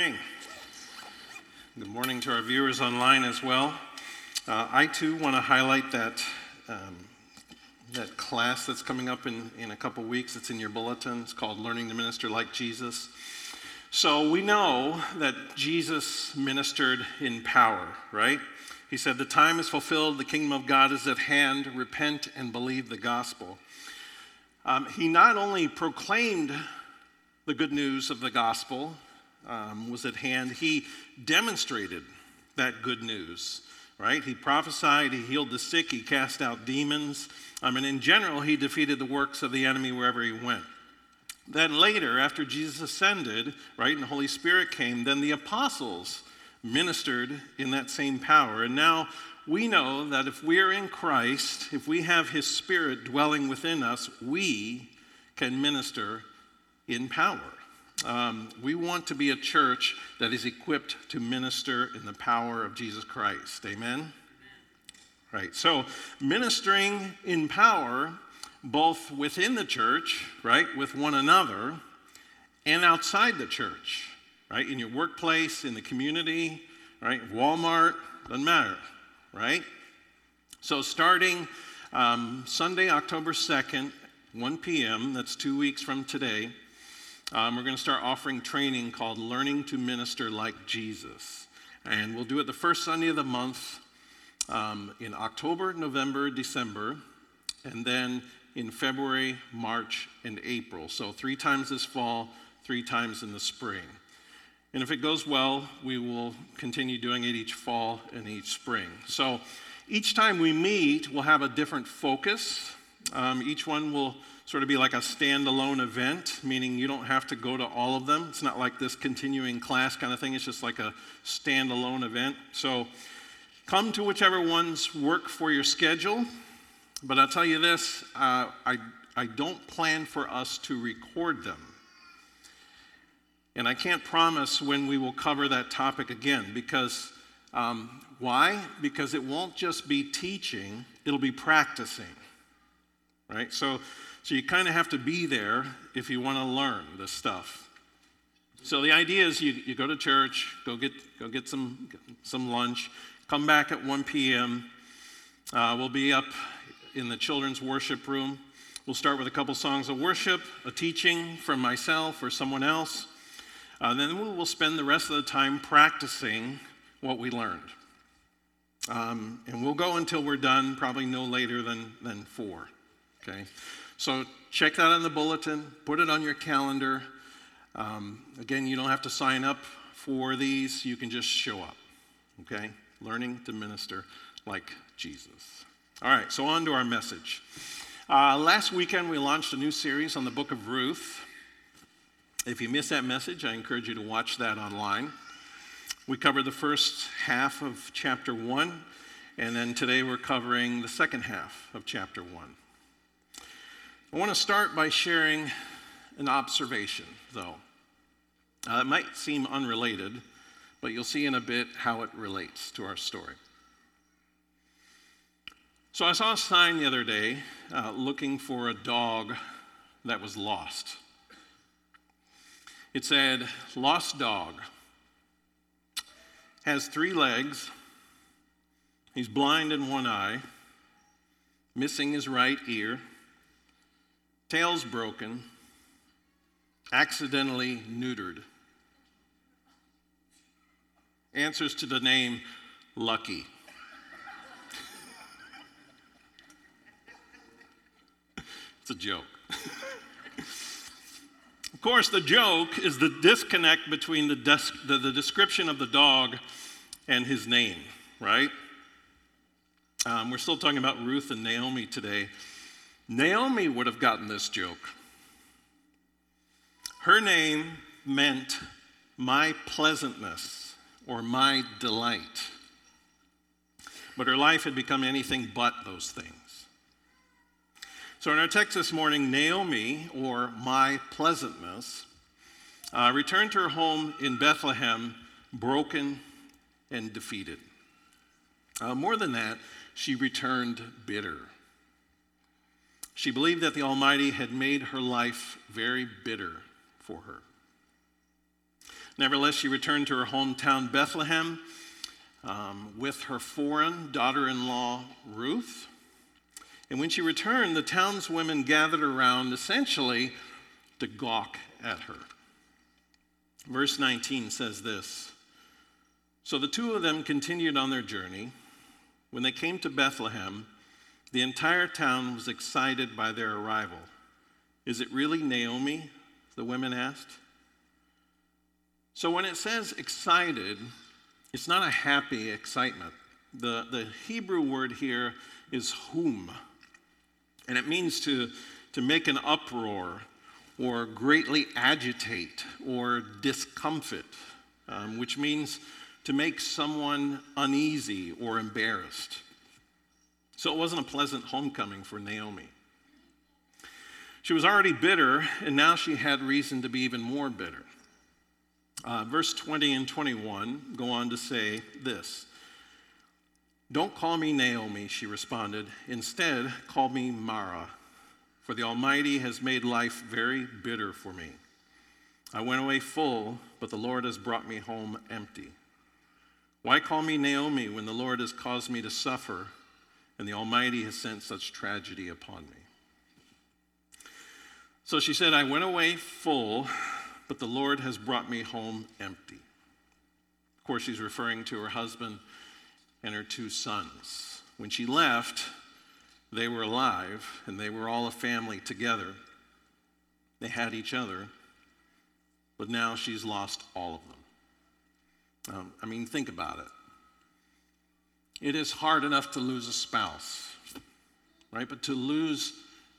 morning. Good morning to our viewers online as well. Uh, I too want to highlight that, um, that class that's coming up in, in a couple weeks. It's in your bulletin. It's called Learning to Minister Like Jesus. So we know that Jesus ministered in power, right? He said, The time is fulfilled, the kingdom of God is at hand. Repent and believe the gospel. Um, he not only proclaimed the good news of the gospel um, was at hand, he demonstrated that good news, right? He prophesied, he healed the sick, he cast out demons. I mean, in general, he defeated the works of the enemy wherever he went. Then later, after Jesus ascended, right, and the Holy Spirit came, then the apostles ministered in that same power. And now we know that if we're in Christ, if we have his Spirit dwelling within us, we can minister in power. Um, we want to be a church that is equipped to minister in the power of Jesus Christ. Amen? Right. So, ministering in power, both within the church, right, with one another, and outside the church, right, in your workplace, in the community, right, Walmart, doesn't matter, right? So, starting um, Sunday, October 2nd, 1 p.m., that's two weeks from today, um, we're going to start offering training called Learning to Minister Like Jesus. And we'll do it the first Sunday of the month um, in October, November, December, and then in February, March, and April. So, three times this fall, three times in the spring. And if it goes well, we will continue doing it each fall and each spring. So, each time we meet, we'll have a different focus. Um, each one will sort of be like a standalone event, meaning you don't have to go to all of them. It's not like this continuing class kind of thing, it's just like a standalone event. So come to whichever ones work for your schedule. But I'll tell you this uh, I, I don't plan for us to record them. And I can't promise when we will cover that topic again because um, why? Because it won't just be teaching, it'll be practicing. Right? So so you kind of have to be there if you want to learn this stuff. So the idea is you, you go to church, go get, go get some, some lunch, come back at 1 p.m. Uh, we'll be up in the children's worship room. We'll start with a couple songs of worship, a teaching from myself or someone else. Uh, then we'll spend the rest of the time practicing what we learned. Um, and we'll go until we're done, probably no later than, than four. Okay? So check that in the bulletin, put it on your calendar. Um, again, you don't have to sign up for these, you can just show up. Okay? Learning to minister like Jesus. All right, so on to our message. Uh, last weekend, we launched a new series on the book of Ruth. If you missed that message, I encourage you to watch that online. We covered the first half of chapter one, and then today we're covering the second half of chapter one. I want to start by sharing an observation, though. Uh, it might seem unrelated, but you'll see in a bit how it relates to our story. So I saw a sign the other day uh, looking for a dog that was lost. It said, Lost dog. Has three legs. He's blind in one eye, missing his right ear tail's broken, accidentally neutered. Answers to the name Lucky. it's a joke. of course, the joke is the disconnect between the, des- the, the description of the dog and his name, right? Um, we're still talking about Ruth and Naomi today. Naomi would have gotten this joke. Her name meant my pleasantness or my delight. But her life had become anything but those things. So in our text this morning, Naomi, or my pleasantness, uh, returned to her home in Bethlehem broken and defeated. Uh, more than that, she returned bitter. She believed that the Almighty had made her life very bitter for her. Nevertheless, she returned to her hometown, Bethlehem, um, with her foreign daughter in law, Ruth. And when she returned, the townswomen gathered around essentially to gawk at her. Verse 19 says this So the two of them continued on their journey. When they came to Bethlehem, the entire town was excited by their arrival. Is it really Naomi? The women asked. So when it says excited, it's not a happy excitement. The, the Hebrew word here is hum, and it means to, to make an uproar or greatly agitate or discomfit, um, which means to make someone uneasy or embarrassed. So it wasn't a pleasant homecoming for Naomi. She was already bitter, and now she had reason to be even more bitter. Uh, verse 20 and 21 go on to say this Don't call me Naomi, she responded. Instead, call me Mara, for the Almighty has made life very bitter for me. I went away full, but the Lord has brought me home empty. Why call me Naomi when the Lord has caused me to suffer and the Almighty has sent such tragedy upon me? So she said, I went away full, but the Lord has brought me home empty. Of course, she's referring to her husband and her two sons. When she left, they were alive and they were all a family together. They had each other, but now she's lost all of them. Um, I mean, think about it. It is hard enough to lose a spouse, right? But to lose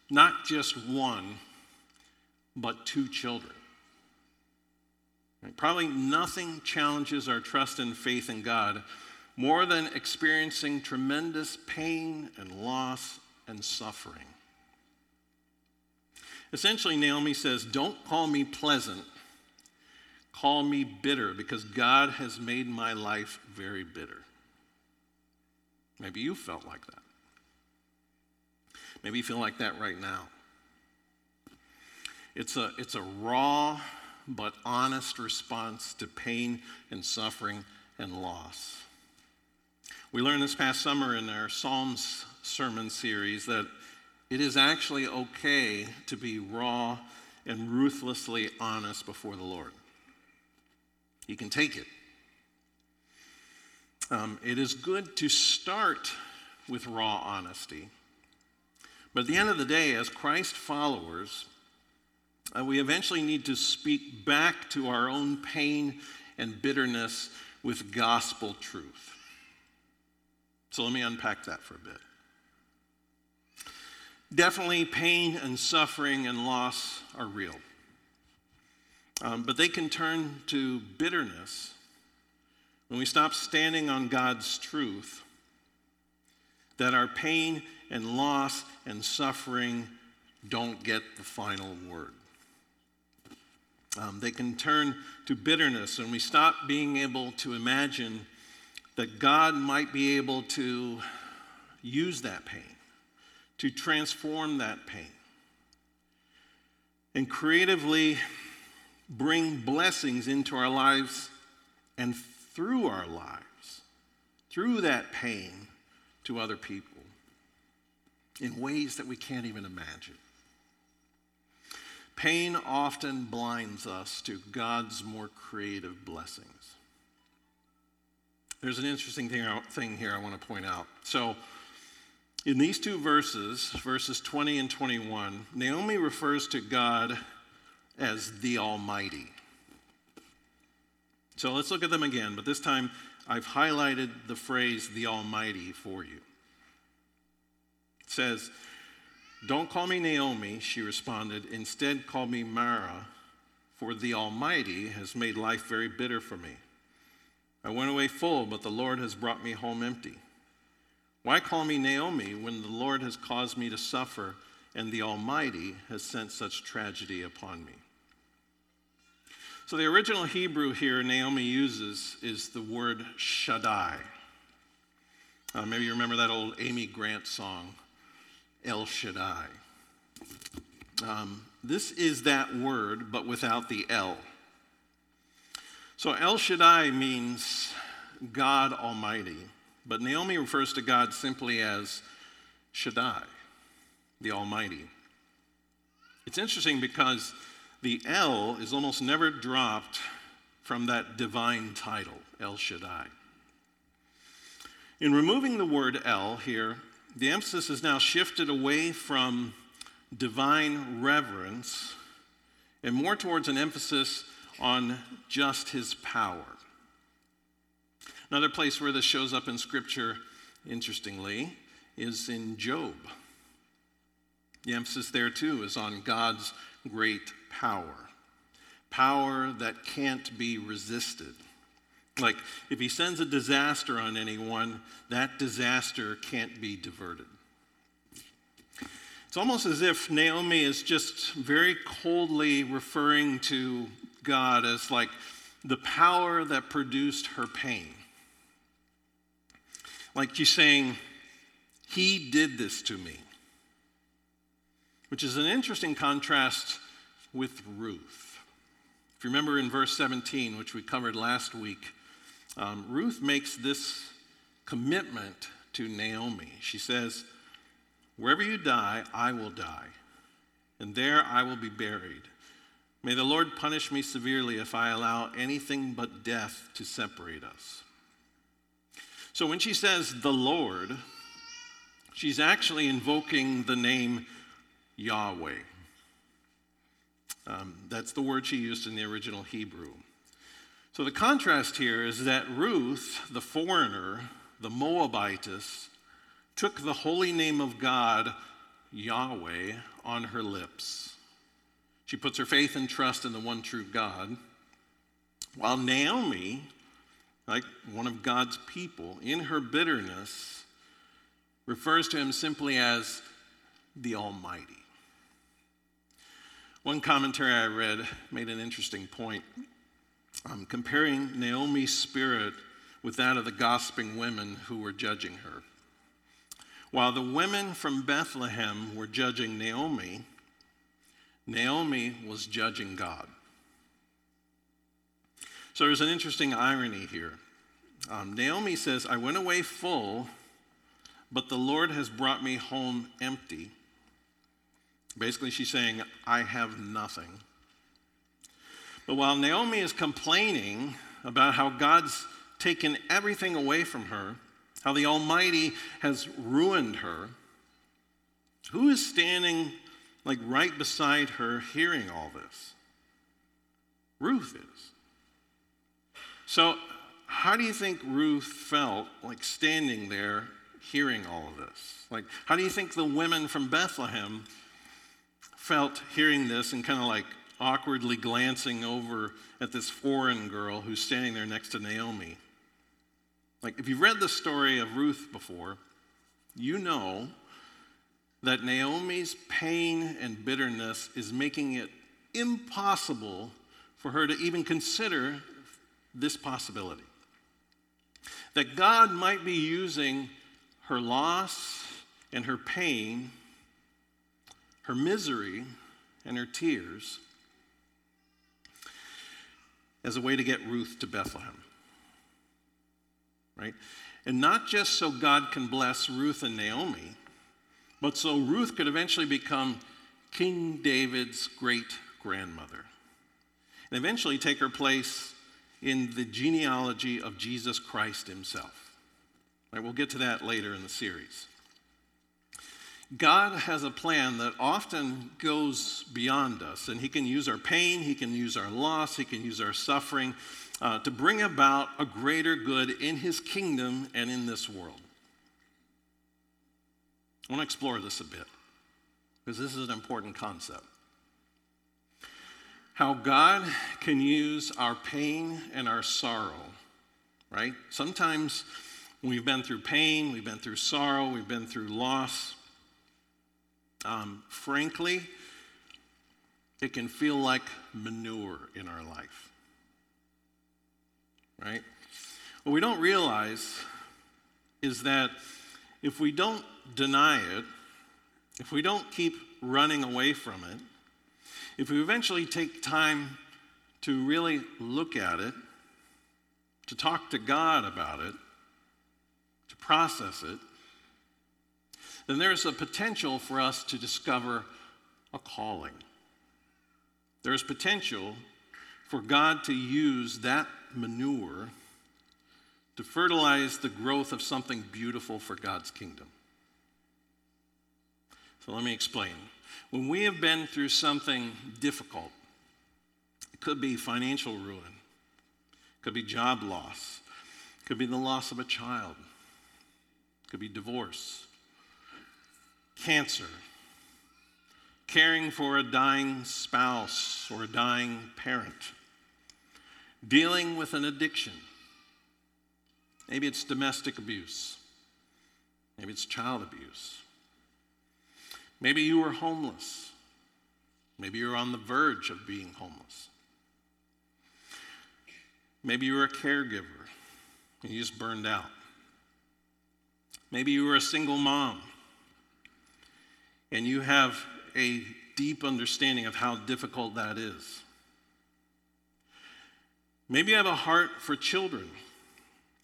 not just one, but two children. Probably nothing challenges our trust and faith in God more than experiencing tremendous pain and loss and suffering. Essentially, Naomi says, Don't call me pleasant, call me bitter, because God has made my life very bitter. Maybe you felt like that. Maybe you feel like that right now. It's a, it's a raw but honest response to pain and suffering and loss. We learned this past summer in our Psalms sermon series that it is actually okay to be raw and ruthlessly honest before the Lord. He can take it. Um, it is good to start with raw honesty. But at the end of the day, as Christ followers, uh, we eventually need to speak back to our own pain and bitterness with gospel truth. So let me unpack that for a bit. Definitely, pain and suffering and loss are real. Um, but they can turn to bitterness when we stop standing on God's truth that our pain and loss and suffering don't get the final word. Um, they can turn to bitterness, and we stop being able to imagine that God might be able to use that pain, to transform that pain, and creatively bring blessings into our lives and through our lives, through that pain to other people in ways that we can't even imagine. Pain often blinds us to God's more creative blessings. There's an interesting thing, here I want to point out. So, in these two verses, verses 20 and 21, Naomi refers to God as the Almighty. So let's look at them again, but this time I've highlighted the phrase the Almighty for you. It says, don't call me Naomi, she responded. Instead, call me Mara, for the Almighty has made life very bitter for me. I went away full, but the Lord has brought me home empty. Why call me Naomi when the Lord has caused me to suffer and the Almighty has sent such tragedy upon me? So, the original Hebrew here Naomi uses is the word Shaddai. Uh, maybe you remember that old Amy Grant song, El Shaddai. Um, this is that word, but without the El. So El Shaddai means God Almighty, but Naomi refers to God simply as Shaddai, the Almighty. It's interesting because the El is almost never dropped from that divine title, El Shaddai. In removing the word El here, the emphasis is now shifted away from divine reverence and more towards an emphasis on just his power. Another place where this shows up in Scripture, interestingly, is in Job. The emphasis there too is on God's great power, power that can't be resisted. Like if he sends a disaster on anyone, that disaster can't be diverted. It's almost as if Naomi is just very coldly referring to God as like the power that produced her pain. Like she's saying, He did this to me. Which is an interesting contrast with Ruth. If you remember in verse 17, which we covered last week, um, Ruth makes this commitment to Naomi. She says, Wherever you die, I will die, and there I will be buried. May the Lord punish me severely if I allow anything but death to separate us. So when she says the Lord, she's actually invoking the name Yahweh. Um, that's the word she used in the original Hebrew. So the contrast here is that Ruth, the foreigner, the Moabitess, took the holy name of God, Yahweh, on her lips. She puts her faith and trust in the one true God. While Naomi, like one of God's people, in her bitterness, refers to him simply as the Almighty. One commentary I read made an interesting point, um, comparing Naomi's spirit with that of the gossiping women who were judging her. While the women from Bethlehem were judging Naomi, Naomi was judging God. So there's an interesting irony here. Um, Naomi says, I went away full, but the Lord has brought me home empty. Basically, she's saying, I have nothing. But while Naomi is complaining about how God's taken everything away from her, how the Almighty has ruined her, who is standing like right beside her hearing all this? Ruth is. So, how do you think Ruth felt like standing there hearing all of this? Like, how do you think the women from Bethlehem felt hearing this and kind of like awkwardly glancing over at this foreign girl who's standing there next to Naomi? Like, if you've read the story of Ruth before, you know that Naomi's pain and bitterness is making it impossible for her to even consider this possibility. That God might be using her loss and her pain, her misery and her tears as a way to get Ruth to Bethlehem. Right? And not just so God can bless Ruth and Naomi, but so Ruth could eventually become King David's great grandmother and eventually take her place in the genealogy of Jesus Christ himself. Right, we'll get to that later in the series. God has a plan that often goes beyond us, and He can use our pain, He can use our loss, He can use our suffering uh, to bring about a greater good in His kingdom and in this world. I want to explore this a bit because this is an important concept. How God can use our pain and our sorrow, right? Sometimes we've been through pain, we've been through sorrow, we've been through loss. Um, frankly, it can feel like manure in our life, right? What we don't realize is that if we don't deny it, if we don't keep running away from it, if we eventually take time to really look at it, to talk to God about it, to process it, then there's a potential for us to discover a calling. There's potential for God to use that manure to fertilize the growth of something beautiful for God's kingdom. So let me explain. When we have been through something difficult, it could be financial ruin, it could be job loss, it could be the loss of a child, it could be divorce, cancer, caring for a dying spouse or a dying parent, dealing with an addiction. Maybe it's domestic abuse. Maybe it's child abuse. Maybe you were homeless. Maybe you're on the verge of being homeless. Maybe you were a caregiver and you just burned out. Maybe you were a single mom and you have a deep understanding of how difficult that is. Maybe you have a heart for children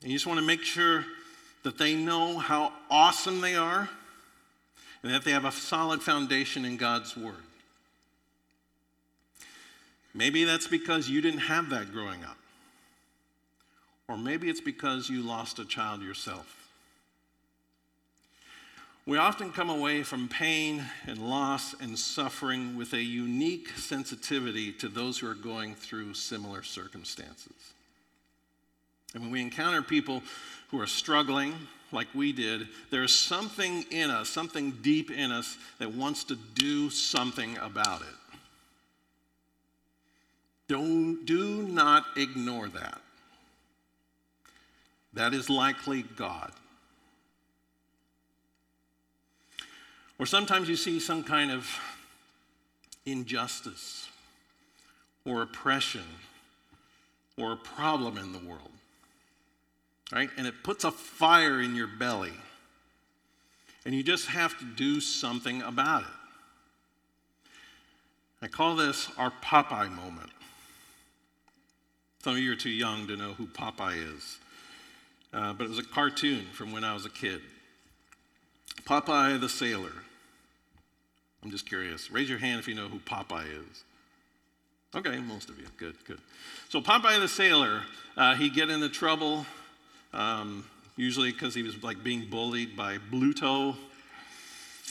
and you just want to make sure that they know how awesome they are and that they have a solid foundation in God's Word. Maybe that's because you didn't have that growing up. Or maybe it's because you lost a child yourself. We often come away from pain and loss and suffering with a unique sensitivity to those who are going through similar circumstances. And when we encounter people who are struggling, like we did, there's something in us, something deep in us that wants to do something about it. Don't, do not ignore that. That is likely God. Or sometimes you see some kind of injustice or oppression or a problem in the world right? And it puts a fire in your belly. And you just have to do something about it. I call this our Popeye moment. Some of you are too young to know who Popeye is, uh, but it was a cartoon from when I was a kid. Popeye the Sailor. I'm just curious. Raise your hand if you know who Popeye is. Okay, most of you. Good, good. So Popeye the Sailor, uh, he'd get into trouble um, usually because he was like being bullied by Bluto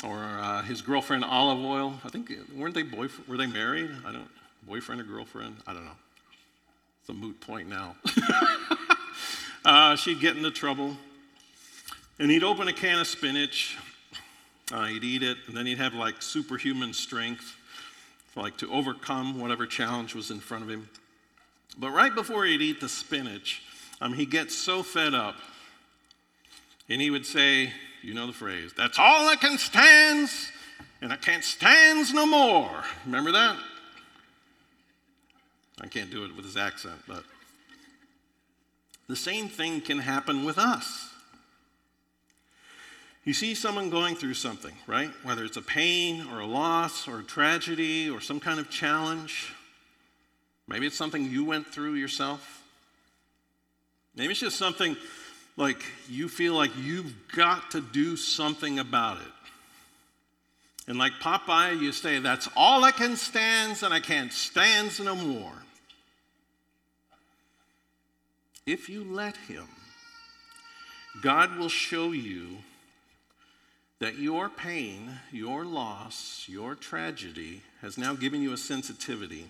or uh, his girlfriend Olive Oyl. I think weren't they boyfriend? Were they married? I don't. Boyfriend or girlfriend? I don't know. It's a moot point now. uh, she'd get into trouble, and he'd open a can of spinach. Uh, he'd eat it, and then he'd have like superhuman strength, like to overcome whatever challenge was in front of him. But right before he'd eat the spinach, um, he gets so fed up, and he would say, you know the phrase, that's all I can stands, and I can't stands no more. Remember that? I can't do it with his accent, but the same thing can happen with us. You see someone going through something, right? Whether it's a pain or a loss or a tragedy or some kind of challenge. Maybe it's something you went through yourself. Maybe it's just something like you feel like you've got to do something about it. And like Popeye, you say, That's all I can stand, and I can't stand no more. If you let Him, God will show you that your pain, your loss, your tragedy has now given you a sensitivity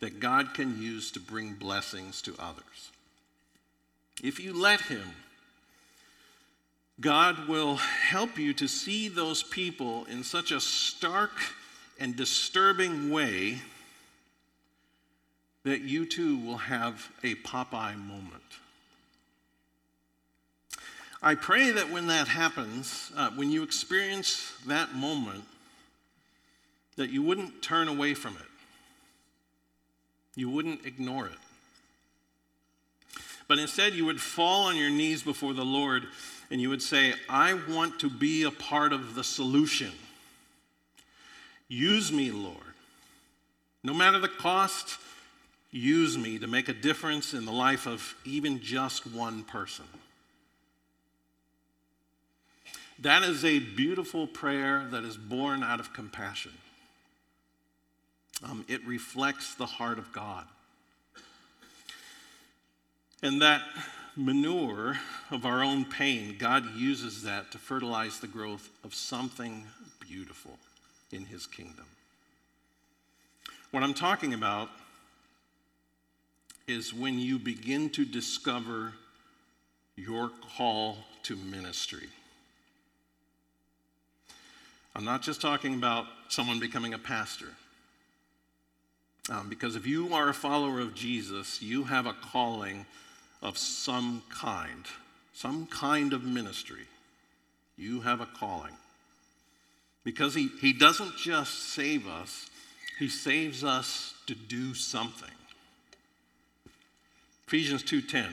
that God can use to bring blessings to others. If you let Him, God will help you to see those people in such a stark and disturbing way that you too will have a Popeye moment. I pray that when that happens, uh, when you experience that moment, that you wouldn't turn away from it. You wouldn't ignore it but instead you would fall on your knees before the Lord and you would say, I want to be a part of the solution. Use me, Lord. No matter the cost, use me to make a difference in the life of even just one person. That is a beautiful prayer that is born out of compassion. Um, it reflects the heart of God. And that manure of our own pain, God uses that to fertilize the growth of something beautiful in His kingdom. What I'm talking about is when you begin to discover your call to ministry. I'm not just talking about someone becoming a pastor. Um, because if you are a follower of Jesus, you have a calling of some kind, some kind of ministry. You have a calling. Because he, he doesn't just save us, he saves us to do something. Ephesians 2:10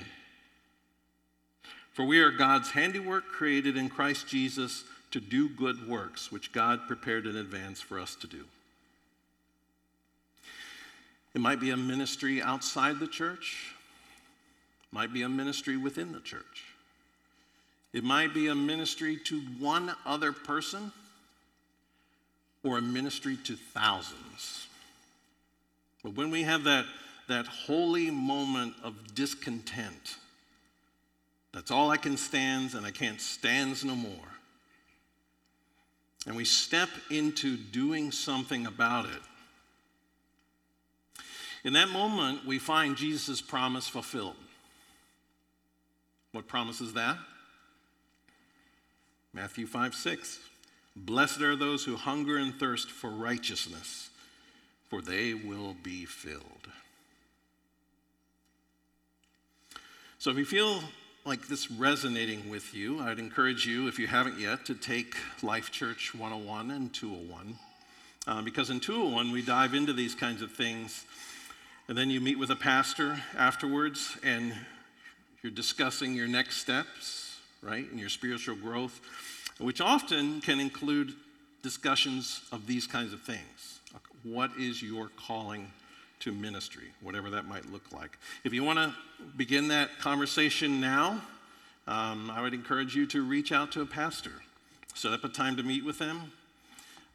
For we are God's handiwork created in Christ Jesus to do good works which God prepared in advance for us to do. It might be a ministry outside the church, might be a ministry within the church. It might be a ministry to one other person or a ministry to thousands. But when we have that, that holy moment of discontent, that's all I can stand, and I can't stand no more. And we step into doing something about it. In that moment, we find Jesus' promise fulfilled. What promise is that? Matthew 5 6. Blessed are those who hunger and thirst for righteousness, for they will be filled. So if you feel like this resonating with you, I'd encourage you, if you haven't yet, to take Life Church 101 and 201. Uh, because in 201, we dive into these kinds of things, and then you meet with a pastor afterwards, and you're discussing your next steps, right, and your spiritual growth which often can include discussions of these kinds of things. What is your calling to ministry, whatever that might look like? If you want to begin that conversation now, um, I would encourage you to reach out to a pastor, set up a time to meet with them,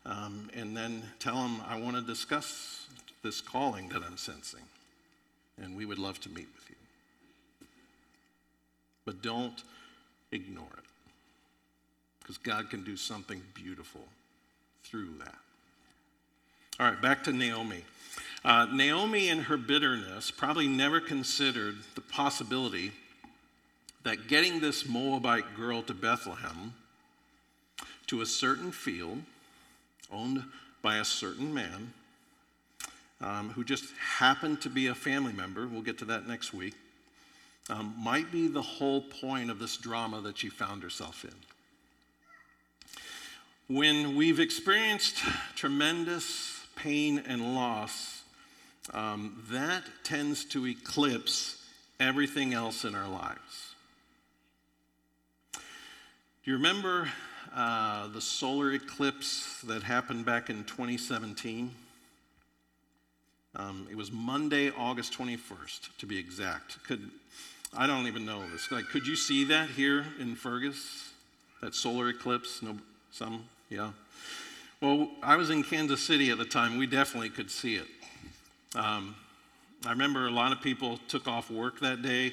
um, and then tell them, I want to discuss this calling that I'm sensing. And we would love to meet with you. But don't ignore it because God can do something beautiful through that. All right, back to Naomi. Uh, Naomi, in her bitterness, probably never considered the possibility that getting this Moabite girl to Bethlehem to a certain field owned by a certain man um, who just happened to be a family member, we'll get to that next week, um, might be the whole point of this drama that she found herself in. When we've experienced tremendous pain and loss, um, that tends to eclipse everything else in our lives. Do you remember uh, the solar eclipse that happened back in 2017? Um, it was Monday, August 21st, to be exact. Could I don't even know this. Like, could you see that here in Fergus? That solar eclipse? No, some, yeah. Well, I was in Kansas City at the time. We definitely could see it. Um, I remember a lot of people took off work that day.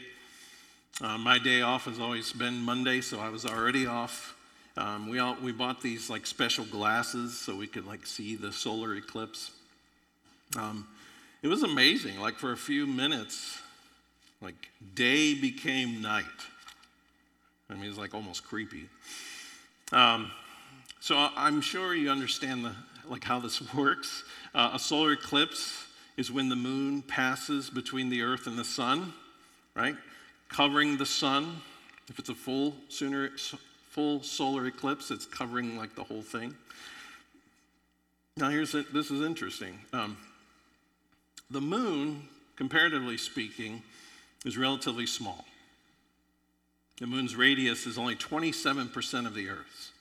Uh, my day off has always been Monday, so I was already off. Um, we all we bought these like special glasses so we could like see the solar eclipse. Um, it was amazing. Like for a few minutes, like day became night. I mean, it's like almost creepy. Um, so I'm sure you understand the, like how this works. Uh, a solar eclipse is when the moon passes between the earth and the sun, right? Covering the sun. If it's a full sooner, full solar eclipse, it's covering like the whole thing. Now here's a, this is interesting. Um, the moon, comparatively speaking, is relatively small. The moon's radius is only 27% of the Earth's.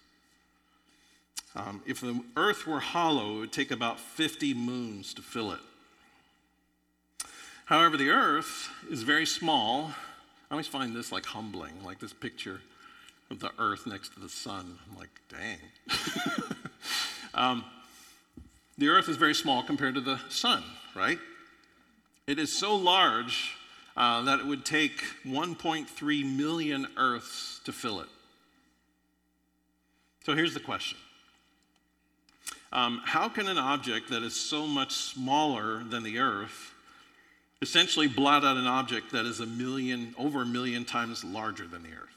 Um, if the earth were hollow, it would take about 50 moons to fill it. However, the earth is very small. I always find this like humbling, like this picture of the earth next to the sun. I'm like, dang. um, the earth is very small compared to the sun, right? It is so large uh, that it would take 1.3 million earths to fill it. So here's the question um, How can an object that is so much smaller than the earth essentially blot out an object that is a million, over a million times larger than the earth?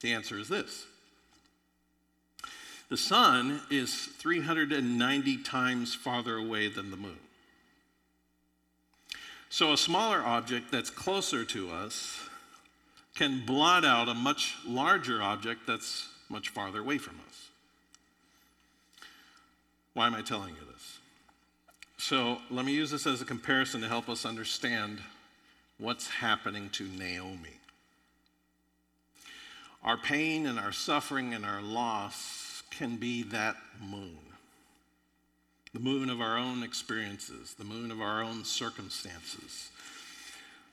The answer is this the sun is 390 times farther away than the moon. So a smaller object that's closer to us can blot out a much larger object that's much farther away from us. Why am I telling you this? So let me use this as a comparison to help us understand what's happening to Naomi. Our pain and our suffering and our loss can be that moon. The moon of our own experiences, the moon of our own circumstances.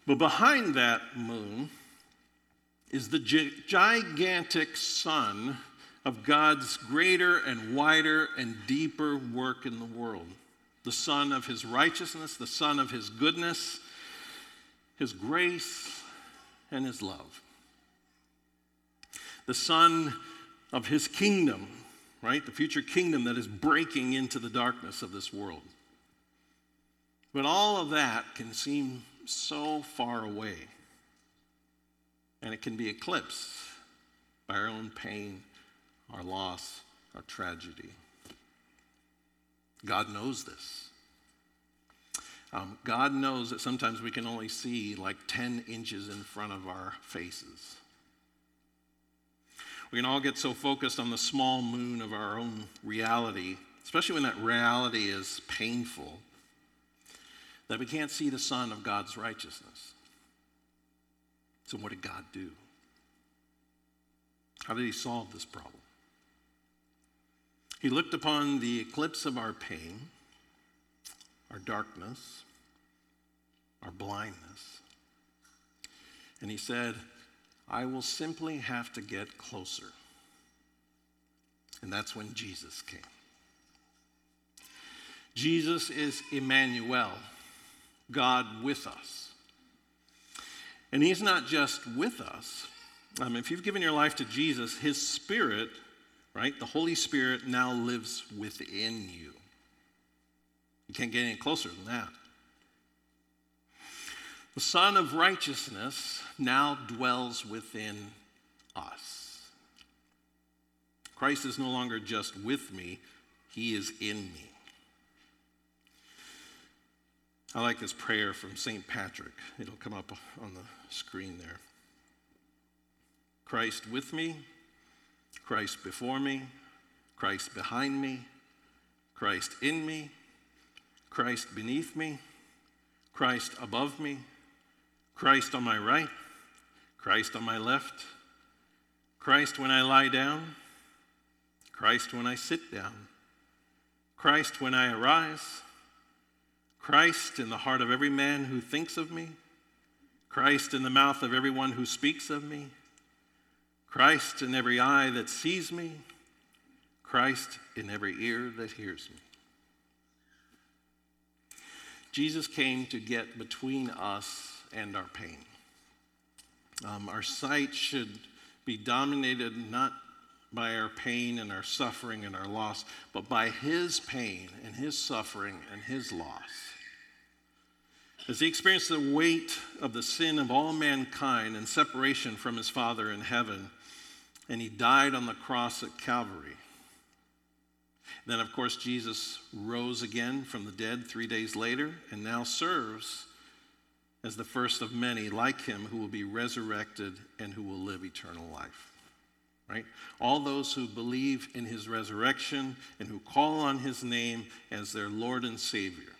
But behind that moon is the gigantic sun of God's greater and wider and deeper work in the world. The sun of his righteousness, the sun of his goodness, his grace, and his love the sun of his kingdom, right? The future kingdom that is breaking into the darkness of this world. But all of that can seem so far away, and it can be eclipsed by our own pain, our loss, our tragedy. God knows this. Um, God knows that sometimes we can only see like 10 inches in front of our faces. We can all get so focused on the small moon of our own reality, especially when that reality is painful, that we can't see the sun of God's righteousness. So, what did God do? How did He solve this problem? He looked upon the eclipse of our pain, our darkness, our blindness, and He said, I will simply have to get closer. And that's when Jesus came. Jesus is Emmanuel, God with us. And He's not just with us. Um, if you've given your life to Jesus, His Spirit, right, the Holy Spirit now lives within you. You can't get any closer than that. The Son of Righteousness now dwells within us. Christ is no longer just with me, He is in me. I like this prayer from St. Patrick. It'll come up on the screen there. Christ with me, Christ before me, Christ behind me, Christ in me, Christ beneath me, Christ above me, Christ on my right, Christ on my left, Christ when I lie down, Christ when I sit down, Christ when I arise, Christ in the heart of every man who thinks of me, Christ in the mouth of everyone who speaks of me, Christ in every eye that sees me, Christ in every ear that hears me. Jesus came to get between us and our pain. Um, our sight should be dominated not by our pain and our suffering and our loss, but by His pain and His suffering and His loss. As He experienced the weight of the sin of all mankind and separation from His Father in heaven, and He died on the cross at Calvary. Then, of course, Jesus rose again from the dead three days later and now serves as the first of many like him who will be resurrected and who will live eternal life. Right? All those who believe in his resurrection and who call on his name as their Lord and Savior.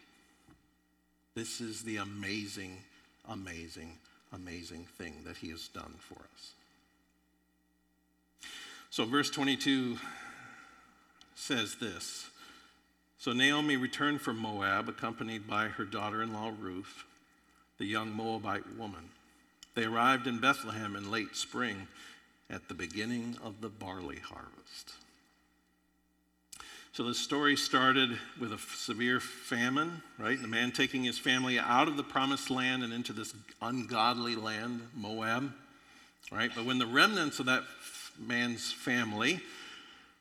This is the amazing, amazing, amazing thing that he has done for us. So, verse 22 says this So Naomi returned from Moab, accompanied by her daughter in law Ruth, the young Moabite woman. They arrived in Bethlehem in late spring at the beginning of the barley harvest. So the story started with a severe famine, right? The man taking his family out of the promised land and into this ungodly land, Moab, right? But when the remnants of that man's family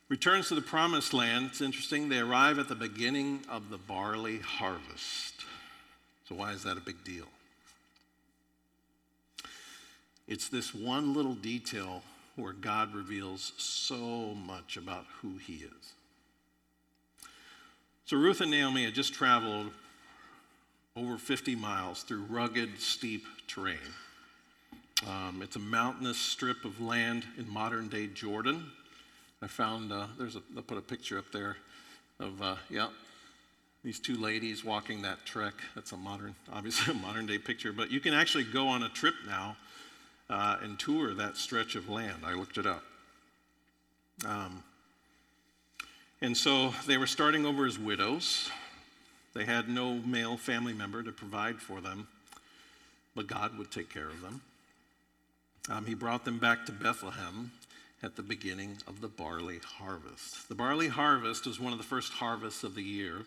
returns to the promised land, it's interesting, they arrive at the beginning of the barley harvest. So, why is that a big deal? It's this one little detail where God reveals so much about who He is. So, Ruth and Naomi had just traveled over 50 miles through rugged, steep terrain. Um, it's a mountainous strip of land in modern day Jordan. I found, uh, there's a, I'll put a picture up there of, uh, yeah, these two ladies walking that trek. That's a modern, obviously a modern day picture, but you can actually go on a trip now uh, and tour that stretch of land. I looked it up. Um, and so they were starting over as widows. They had no male family member to provide for them, but God would take care of them. Um, he brought them back to Bethlehem at the beginning of the barley harvest. The barley harvest was one of the first harvests of the year.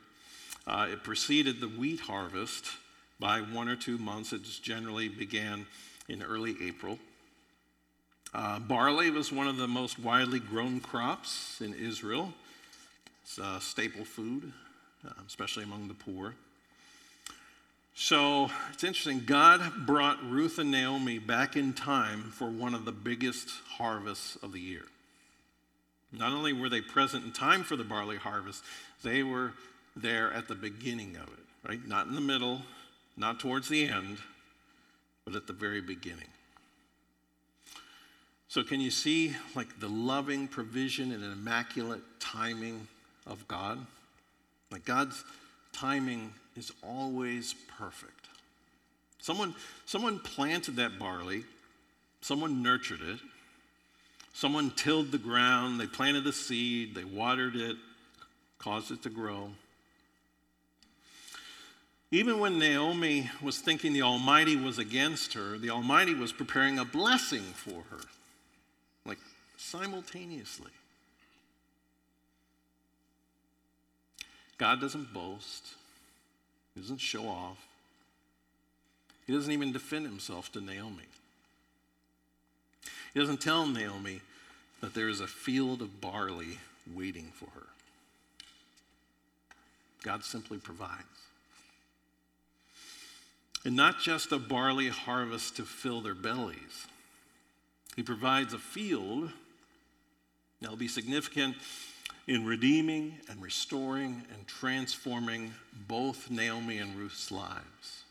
Uh, it preceded the wheat harvest by one or two months. It generally began in early April. Uh, barley was one of the most widely grown crops in Israel. It's a staple food, uh, especially among the poor. So it's interesting. God brought Ruth and Naomi back in time for one of the biggest harvests of the year. Not only were they present in time for the barley harvest, they were there at the beginning of it, right? Not in the middle, not towards the end, but at the very beginning. So, can you see like the loving provision and immaculate timing of God? Like God's timing is always perfect. Someone, someone planted that barley, someone nurtured it, someone tilled the ground, they planted the seed, they watered it, caused it to grow. Even when Naomi was thinking the Almighty was against her, the Almighty was preparing a blessing for her, like simultaneously. God doesn't boast. He doesn't show off. He doesn't even defend himself to Naomi. He doesn't tell Naomi that there is a field of barley waiting for her. God simply provides. And not just a barley harvest to fill their bellies, He provides a field that'll be significant in redeeming and restoring and transforming both Naomi and Ruth's lives.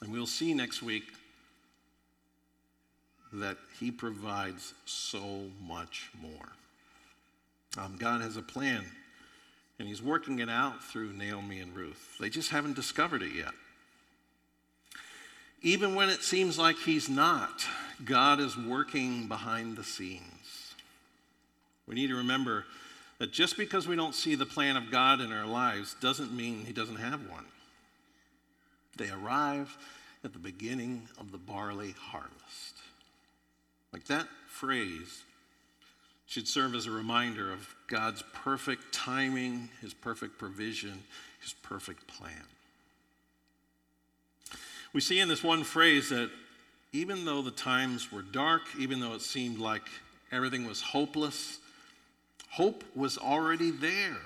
And we'll see next week that he provides so much more. Um, God has a plan, and he's working it out through Naomi and Ruth. They just haven't discovered it yet. Even when it seems like he's not, God is working behind the scenes. We need to remember that just because we don't see the plan of God in our lives doesn't mean He doesn't have one. They arrive at the beginning of the barley harvest. Like that phrase should serve as a reminder of God's perfect timing, His perfect provision, His perfect plan. We see in this one phrase that even though the times were dark, even though it seemed like everything was hopeless, Hope was already there.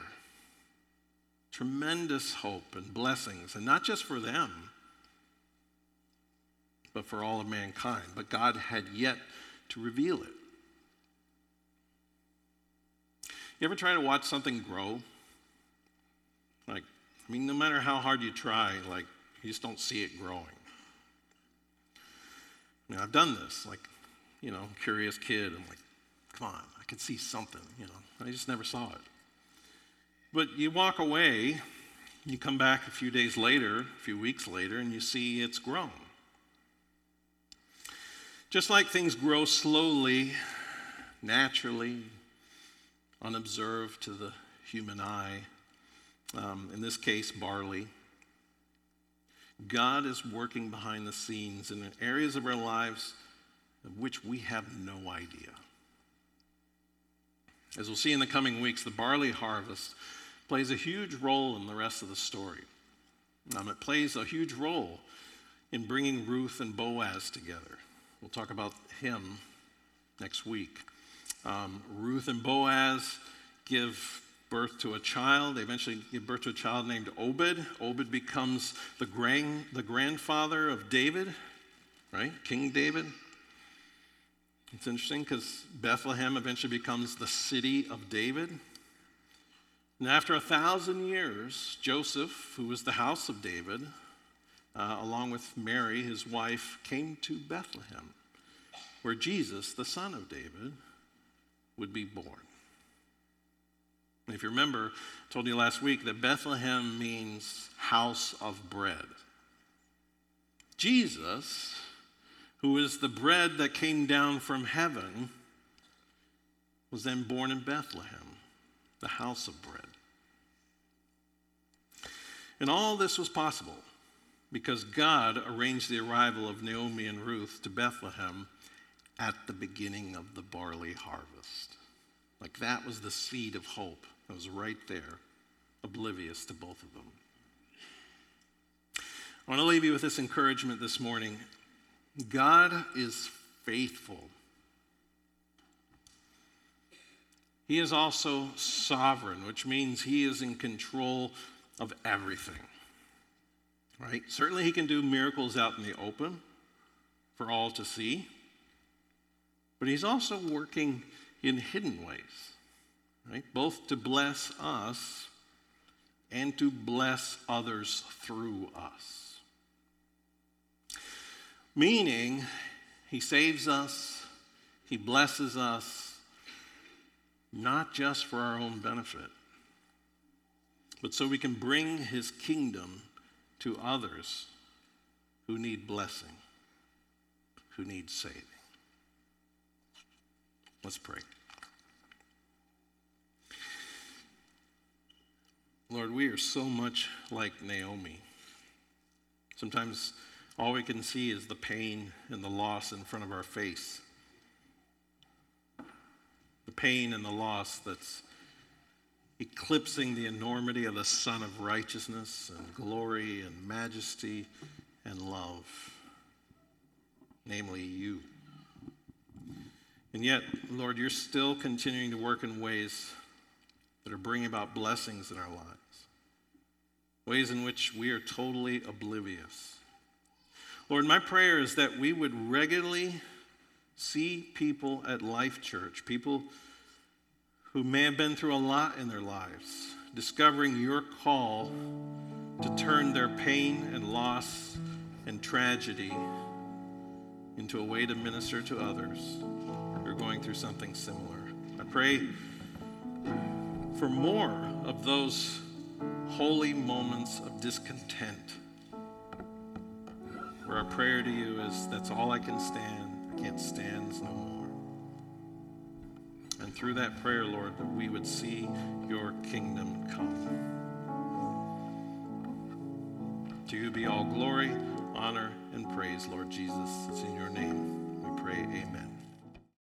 Tremendous hope and blessings, and not just for them, but for all of mankind. But God had yet to reveal it. You ever try to watch something grow? Like, I mean, no matter how hard you try, like, you just don't see it growing. I mean, I've done this, like, you know, curious kid. I'm like, come on, could see something, you know. I just never saw it. But you walk away, you come back a few days later, a few weeks later, and you see it's grown. Just like things grow slowly, naturally, unobserved to the human eye, um, in this case, barley. God is working behind the scenes in areas of our lives of which we have no idea. As we'll see in the coming weeks, the barley harvest plays a huge role in the rest of the story. Um, it plays a huge role in bringing Ruth and Boaz together. We'll talk about him next week. Um, Ruth and Boaz give birth to a child. They eventually give birth to a child named Obed. Obed becomes the, grand, the grandfather of David, right? King David. It's interesting because Bethlehem eventually becomes the city of David. And after a thousand years, Joseph, who was the house of David, uh, along with Mary, his wife, came to Bethlehem, where Jesus, the son of David, would be born. If you remember, I told you last week that Bethlehem means house of bread. Jesus, who is the bread that came down from heaven, was then born in Bethlehem, the house of bread. And all this was possible because God arranged the arrival of Naomi and Ruth to Bethlehem at the beginning of the barley harvest. Like that was the seed of hope that was right there, oblivious to both of them. I want to leave you with this encouragement this morning God is faithful. He is also sovereign, which means he is in control of everything. Right? Certainly, he can do miracles out in the open for all to see, but he's also working in hidden ways, right? Both to bless us and to bless others through us. Meaning, he saves us, he blesses us, not just for our own benefit, but so we can bring his kingdom to others who need blessing, who need saving. Let's pray. Lord, we are so much like Naomi. Sometimes all we can see is the pain and the loss in front of our face. The pain and the loss that's eclipsing the enormity of the Sun of Righteousness and glory and majesty and love, namely you. And yet, Lord, you're still continuing to work in ways that are bringing about blessings in our lives, ways in which we are totally oblivious. Lord, my prayer is that we would regularly see people at Life Church, people who may have been through a lot in their lives, discovering your call to turn their pain and loss and tragedy into a way to minister to others who are going through something similar. I pray for more of those holy moments of discontent where our prayer to you is that's all I can stand. I can't stand no more. And through that prayer, Lord, that we would see your kingdom come. To you be all glory, honor, and praise, Lord Jesus. It's in your name we pray. Amen.